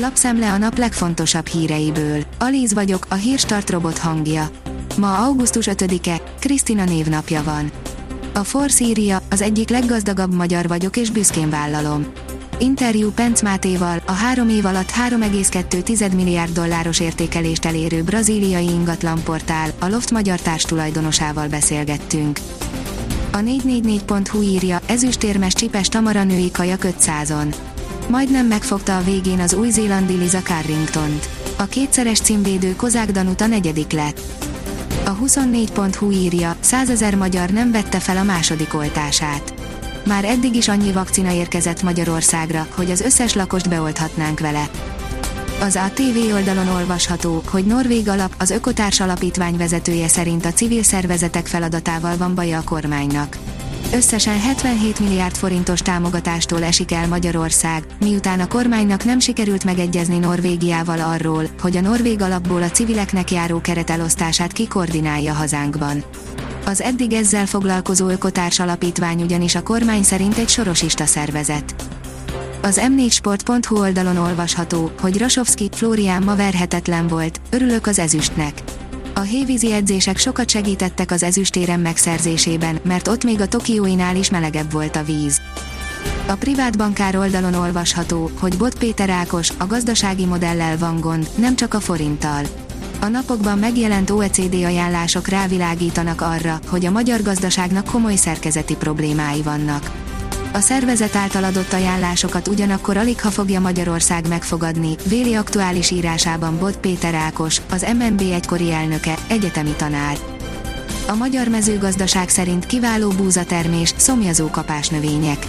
Lapszemle a nap legfontosabb híreiből. Alíz vagyok, a hírstart robot hangja. Ma augusztus 5-e, Krisztina névnapja van. A Force írja, az egyik leggazdagabb magyar vagyok és büszkén vállalom. Interjú Penc Mátéval, a három év alatt 3,2 milliárd dolláros értékelést elérő brazíliai ingatlanportál, a Loft magyar társtulajdonosával beszélgettünk. A 444.hu írja, ezüstérmes csipes Tamara női kajak 500-on. Majdnem megfogta a végén az új-zélandi Liza Carringtont. A kétszeres címvédő Kozák Danuta negyedik lett. A 24.hu írja, 100 ezer magyar nem vette fel a második oltását. Már eddig is annyi vakcina érkezett Magyarországra, hogy az összes lakost beolthatnánk vele. Az ATV oldalon olvasható, hogy Norvég alap, az Ökotárs Alapítvány vezetője szerint a civil szervezetek feladatával van baja a kormánynak. Összesen 77 milliárd forintos támogatástól esik el Magyarország, miután a kormánynak nem sikerült megegyezni Norvégiával arról, hogy a norvég alapból a civileknek járó keretelosztását kikoordinálja hazánkban. Az eddig ezzel foglalkozó Ökotárs Alapítvány ugyanis a kormány szerint egy sorosista szervezet. Az m4sport.hu oldalon olvasható, hogy Rasovski Florián ma verhetetlen volt, örülök az ezüstnek. A hévízi edzések sokat segítettek az ezüstérem megszerzésében, mert ott még a Tokióinál is melegebb volt a víz. A privát bankár oldalon olvasható, hogy Bot Péter Ákos, a gazdasági modellel van gond, nem csak a forinttal. A napokban megjelent OECD ajánlások rávilágítanak arra, hogy a magyar gazdaságnak komoly szerkezeti problémái vannak. A szervezet által adott ajánlásokat ugyanakkor alig ha fogja Magyarország megfogadni, véli aktuális írásában Bot Péter Ákos, az MNB egykori elnöke, egyetemi tanár. A magyar mezőgazdaság szerint kiváló búzatermés, szomjazó kapás növények.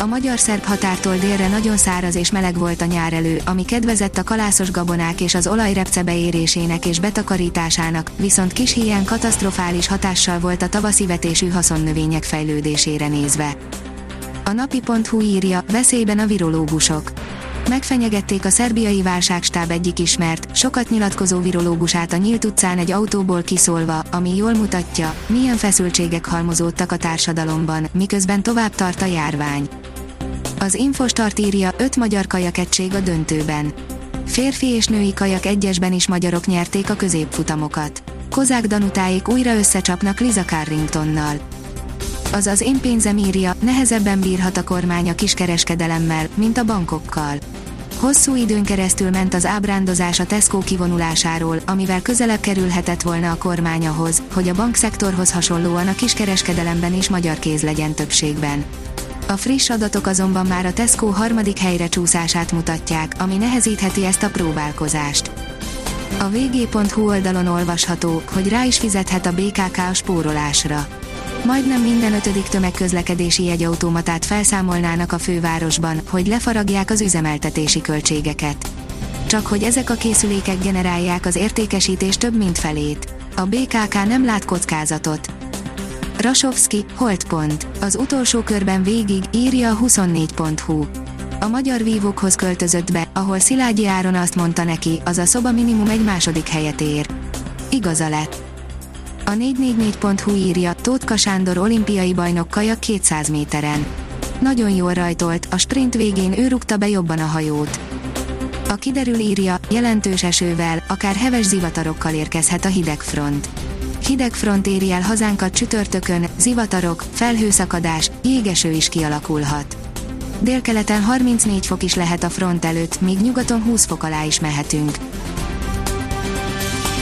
A magyar-szerb határtól délre nagyon száraz és meleg volt a nyár elő, ami kedvezett a kalászos gabonák és az olajrepce beérésének és betakarításának, viszont kis híján katasztrofális hatással volt a tavaszi vetésű haszonnövények fejlődésére nézve. A napi.hu írja, veszélyben a virológusok. Megfenyegették a szerbiai válságstáb egyik ismert, sokat nyilatkozó virológusát a nyílt utcán egy autóból kiszólva, ami jól mutatja, milyen feszültségek halmozódtak a társadalomban, miközben tovább tart a járvány. Az Infostart írja, öt magyar kajakegység a döntőben. Férfi és női kajak egyesben is magyarok nyerték a középfutamokat. Kozák Danutáik újra összecsapnak Liza Carringtonnal az az én pénzem írja, nehezebben bírhat a kormány a kiskereskedelemmel, mint a bankokkal. Hosszú időn keresztül ment az ábrándozás a Tesco kivonulásáról, amivel közelebb kerülhetett volna a kormány ahhoz, hogy a bankszektorhoz hasonlóan a kiskereskedelemben is magyar kéz legyen többségben. A friss adatok azonban már a Tesco harmadik helyre csúszását mutatják, ami nehezítheti ezt a próbálkozást. A vg.hu oldalon olvasható, hogy rá is fizethet a BKK a spórolásra Majdnem minden ötödik tömegközlekedési jegyautomatát felszámolnának a fővárosban, hogy lefaragják az üzemeltetési költségeket. Csak hogy ezek a készülékek generálják az értékesítés több mint felét. A BKK nem lát kockázatot. Rasovski, Holdpont. Az utolsó körben végig, írja a 24.hu. A magyar vívókhoz költözött be, ahol Szilágyi Áron azt mondta neki, az a szoba minimum egy második helyet ér. Igaza lett. A 444.hu írja, Tótka Sándor olimpiai bajnok kajak 200 méteren. Nagyon jól rajtolt, a sprint végén ő rúgta be jobban a hajót. A kiderül írja, jelentős esővel, akár heves zivatarokkal érkezhet a hidegfront. Hidegfront éri el hazánkat csütörtökön, zivatarok, felhőszakadás, jégeső is kialakulhat. Délkeleten 34 fok is lehet a front előtt, míg nyugaton 20 fok alá is mehetünk.